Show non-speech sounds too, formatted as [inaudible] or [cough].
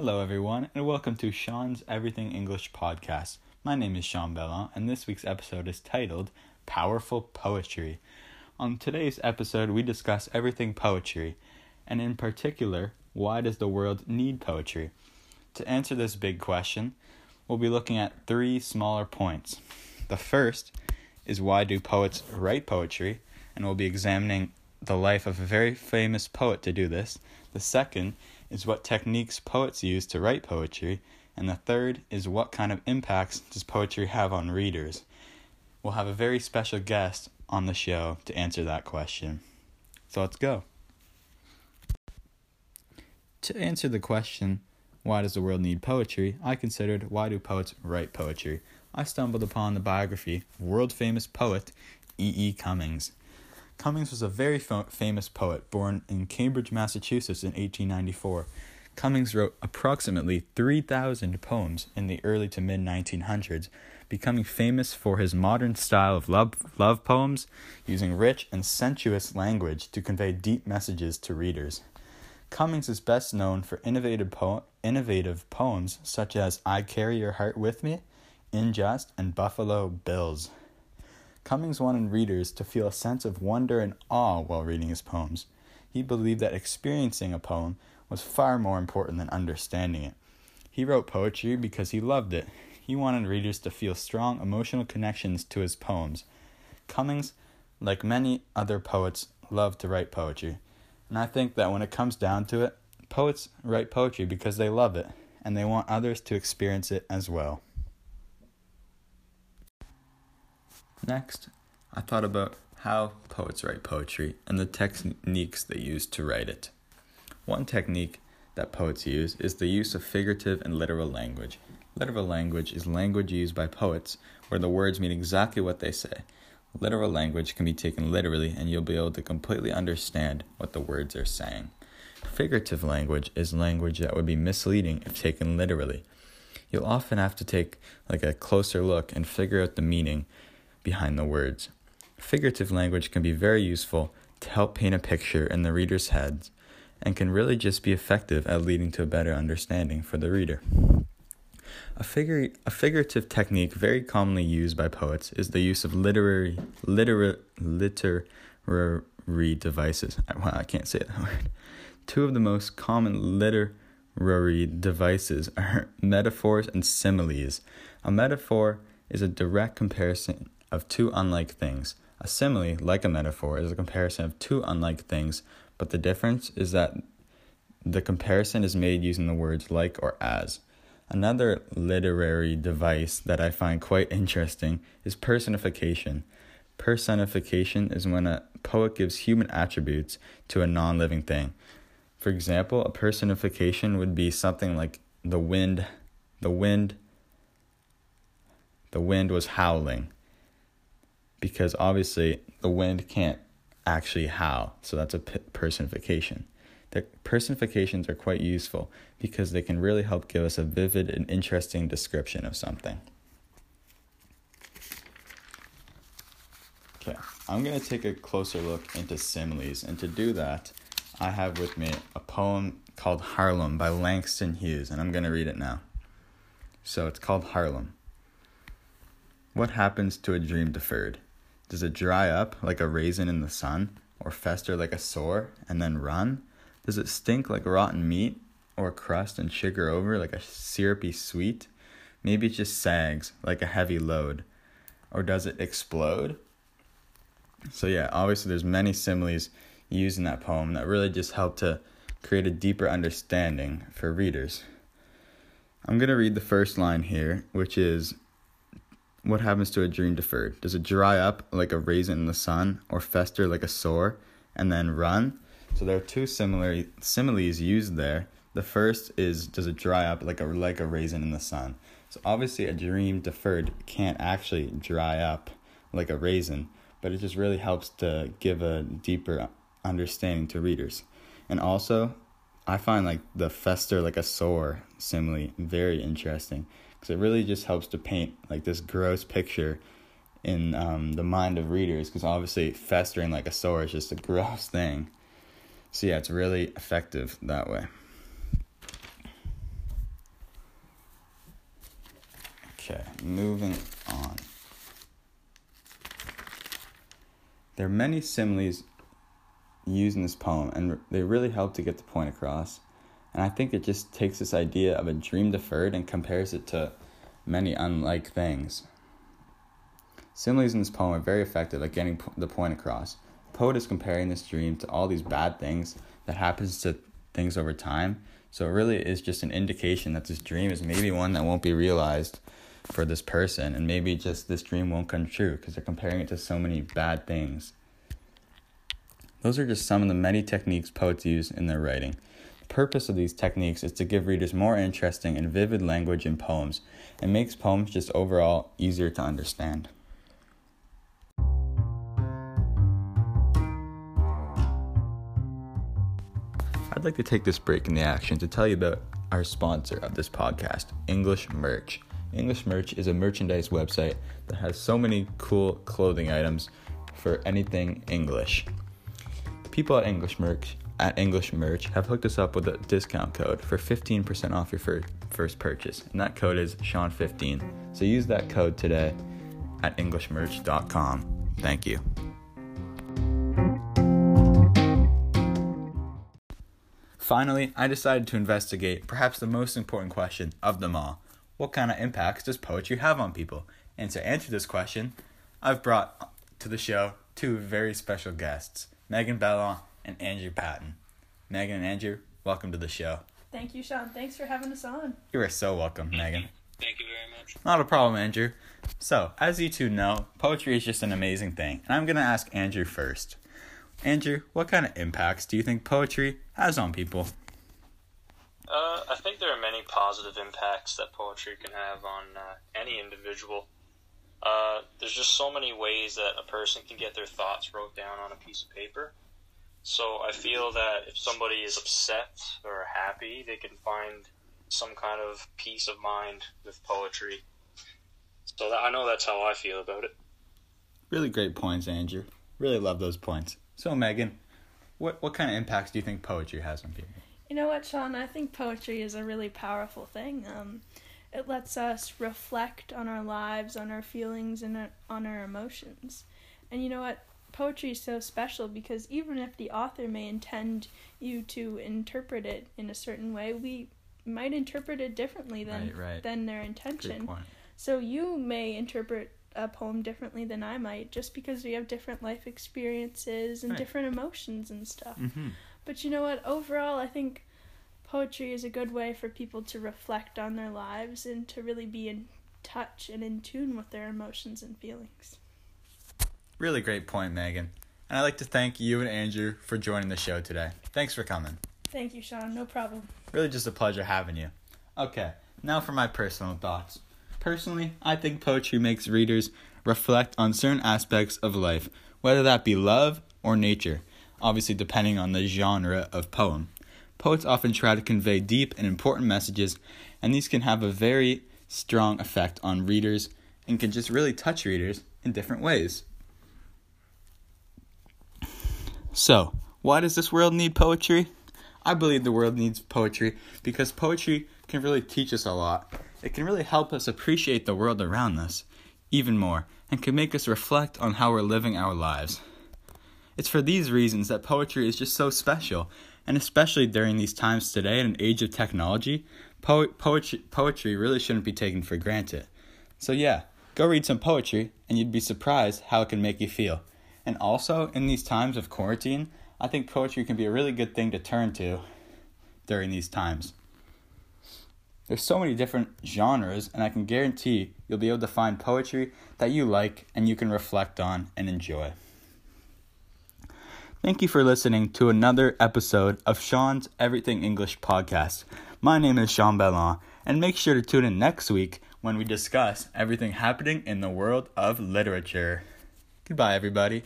Hello, everyone, and welcome to Sean's Everything English podcast. My name is Sean Bellon, and this week's episode is titled Powerful Poetry. On today's episode, we discuss everything poetry, and in particular, why does the world need poetry? To answer this big question, we'll be looking at three smaller points. The first is why do poets write poetry, and we'll be examining the life of a very famous poet to do this. The second is what techniques poets use to write poetry, and the third is what kind of impacts does poetry have on readers. We'll have a very special guest on the show to answer that question. So let's go. To answer the question, why does the world need poetry? I considered why do poets write poetry? I stumbled upon the biography of world famous poet E. E. Cummings. Cummings was a very famous poet born in Cambridge, Massachusetts in 1894. Cummings wrote approximately 3,000 poems in the early to mid 1900s, becoming famous for his modern style of love, love poems, using rich and sensuous language to convey deep messages to readers. Cummings is best known for innovative, po- innovative poems such as I Carry Your Heart With Me, In Just, and Buffalo Bills. Cummings wanted readers to feel a sense of wonder and awe while reading his poems. He believed that experiencing a poem was far more important than understanding it. He wrote poetry because he loved it. He wanted readers to feel strong emotional connections to his poems. Cummings, like many other poets, loved to write poetry. And I think that when it comes down to it, poets write poetry because they love it and they want others to experience it as well. Next, I thought about how poets write poetry and the techniques they use to write it. One technique that poets use is the use of figurative and literal language. Literal language is language used by poets where the words mean exactly what they say. Literal language can be taken literally and you'll be able to completely understand what the words are saying. Figurative language is language that would be misleading if taken literally. You'll often have to take like a closer look and figure out the meaning behind the words. Figurative language can be very useful to help paint a picture in the reader's heads and can really just be effective at leading to a better understanding for the reader. A, figure, a figurative technique very commonly used by poets is the use of literary, literary, literary devices. Wow, I can't say that [laughs] word. Two of the most common literary devices are [laughs] metaphors and similes. A metaphor is a direct comparison of two unlike things. A simile, like a metaphor, is a comparison of two unlike things, but the difference is that the comparison is made using the words like or as. Another literary device that I find quite interesting is personification. Personification is when a poet gives human attributes to a non living thing. For example, a personification would be something like the wind, the wind, the wind was howling because obviously the wind can't actually howl, so that's a personification. The personifications are quite useful because they can really help give us a vivid and interesting description of something. Okay, I'm going to take a closer look into similes, and to do that, I have with me a poem called Harlem by Langston Hughes, and I'm going to read it now. So it's called Harlem. What happens to a dream deferred? Does it dry up like a raisin in the sun, or fester like a sore and then run? Does it stink like rotten meat, or crust and sugar over like a syrupy sweet? Maybe it just sags like a heavy load. Or does it explode? So yeah, obviously there's many similes used in that poem that really just help to create a deeper understanding for readers. I'm going to read the first line here, which is what happens to a dream deferred? Does it dry up like a raisin in the sun or fester like a sore and then run? So there are two similar similes used there. The first is does it dry up like a like a raisin in the sun? So obviously a dream deferred can't actually dry up like a raisin, but it just really helps to give a deeper understanding to readers. And also, I find like the fester like a sore simile very interesting because it really just helps to paint like this gross picture in um, the mind of readers because obviously festering like a sore is just a [laughs] gross thing. So yeah, it's really effective that way. Okay, moving on. There are many similes used in this poem, and they really help to get the point across. And I think it just takes this idea of a dream deferred and compares it to many unlike things. Similes in this poem are very effective at getting the point across. The poet is comparing this dream to all these bad things that happens to things over time. So it really is just an indication that this dream is maybe one that won't be realized for this person and maybe just this dream won't come true because they're comparing it to so many bad things. Those are just some of the many techniques poets use in their writing. The purpose of these techniques is to give readers more interesting and vivid language in poems and makes poems just overall easier to understand. I'd like to take this break in the action to tell you about our sponsor of this podcast, English Merch. English Merch is a merchandise website that has so many cool clothing items for anything English. People at English Merch at English Merch have hooked us up with a discount code for 15% off your fir- first purchase, and that code is Sean15. So use that code today at EnglishMerch.com. Thank you. Finally, I decided to investigate perhaps the most important question of them all. What kind of impacts does poetry have on people? And to answer this question, I've brought to the show two very special guests, Megan Bellon and Andrew Patton. Megan and Andrew, welcome to the show. Thank you, Sean. Thanks for having us on. You are so welcome, Megan. Thank you very much. Not a problem, Andrew. So, as you two know, poetry is just an amazing thing, and I'm going to ask Andrew first. Andrew, what kind of impacts do you think poetry has on people? Uh, I think there are many positive impacts that poetry can have on uh, any individual. Uh, there's just so many ways that a person can get their thoughts wrote down on a piece of paper. So I feel that if somebody is upset or happy, they can find some kind of peace of mind with poetry. So that, I know that's how I feel about it. Really great points, Andrew. Really love those points. So, Megan, what what kind of impacts do you think poetry has on people? You know what, Sean? I think poetry is a really powerful thing. Um, it lets us reflect on our lives, on our feelings, and our, on our emotions. And you know what? Poetry is so special because even if the author may intend you to interpret it in a certain way, we might interpret it differently than Right, right. than their intention. So you may interpret a poem differently than I might just because we have different life experiences and Right. different emotions and stuff. Mm-hmm. But you know what? Overall, I think poetry is a good way for people to reflect on their lives and to really be in touch and in tune with their emotions and feelings. Really great point, Megan. And I'd like to thank you and Andrew for joining the show today. Thanks for coming. Thank you, Sean. No problem. Really just a pleasure having you. Okay, now for my personal thoughts. Personally, I think poetry makes readers reflect on certain aspects of life, whether that be love or nature, obviously depending on the genre of poem. Poets often try to convey deep and important messages, and these can have a very strong effect on readers and can just really touch readers in different ways. So, why does this world need poetry? I believe the world needs poetry because poetry can really teach us a lot. It can really help us appreciate the world around us even more and can make us reflect on how we're living our lives. It's for these reasons that poetry is just so special, and especially during these times today in an age of technology, po- poetry, poetry really shouldn't be taken for granted. So, yeah, go read some poetry and you'd be surprised how it can make you feel. And also, in these times of quarantine, I think poetry can be a really good thing to turn to during these times. There's so many different genres, and I can guarantee you'll be able to find poetry that you like and you can reflect on and enjoy. Thank you for listening to another episode of Sean's Everything English podcast. My name is Sean Bellon, and make sure to tune in next week when we discuss everything happening in the world of literature. Goodbye, everybody.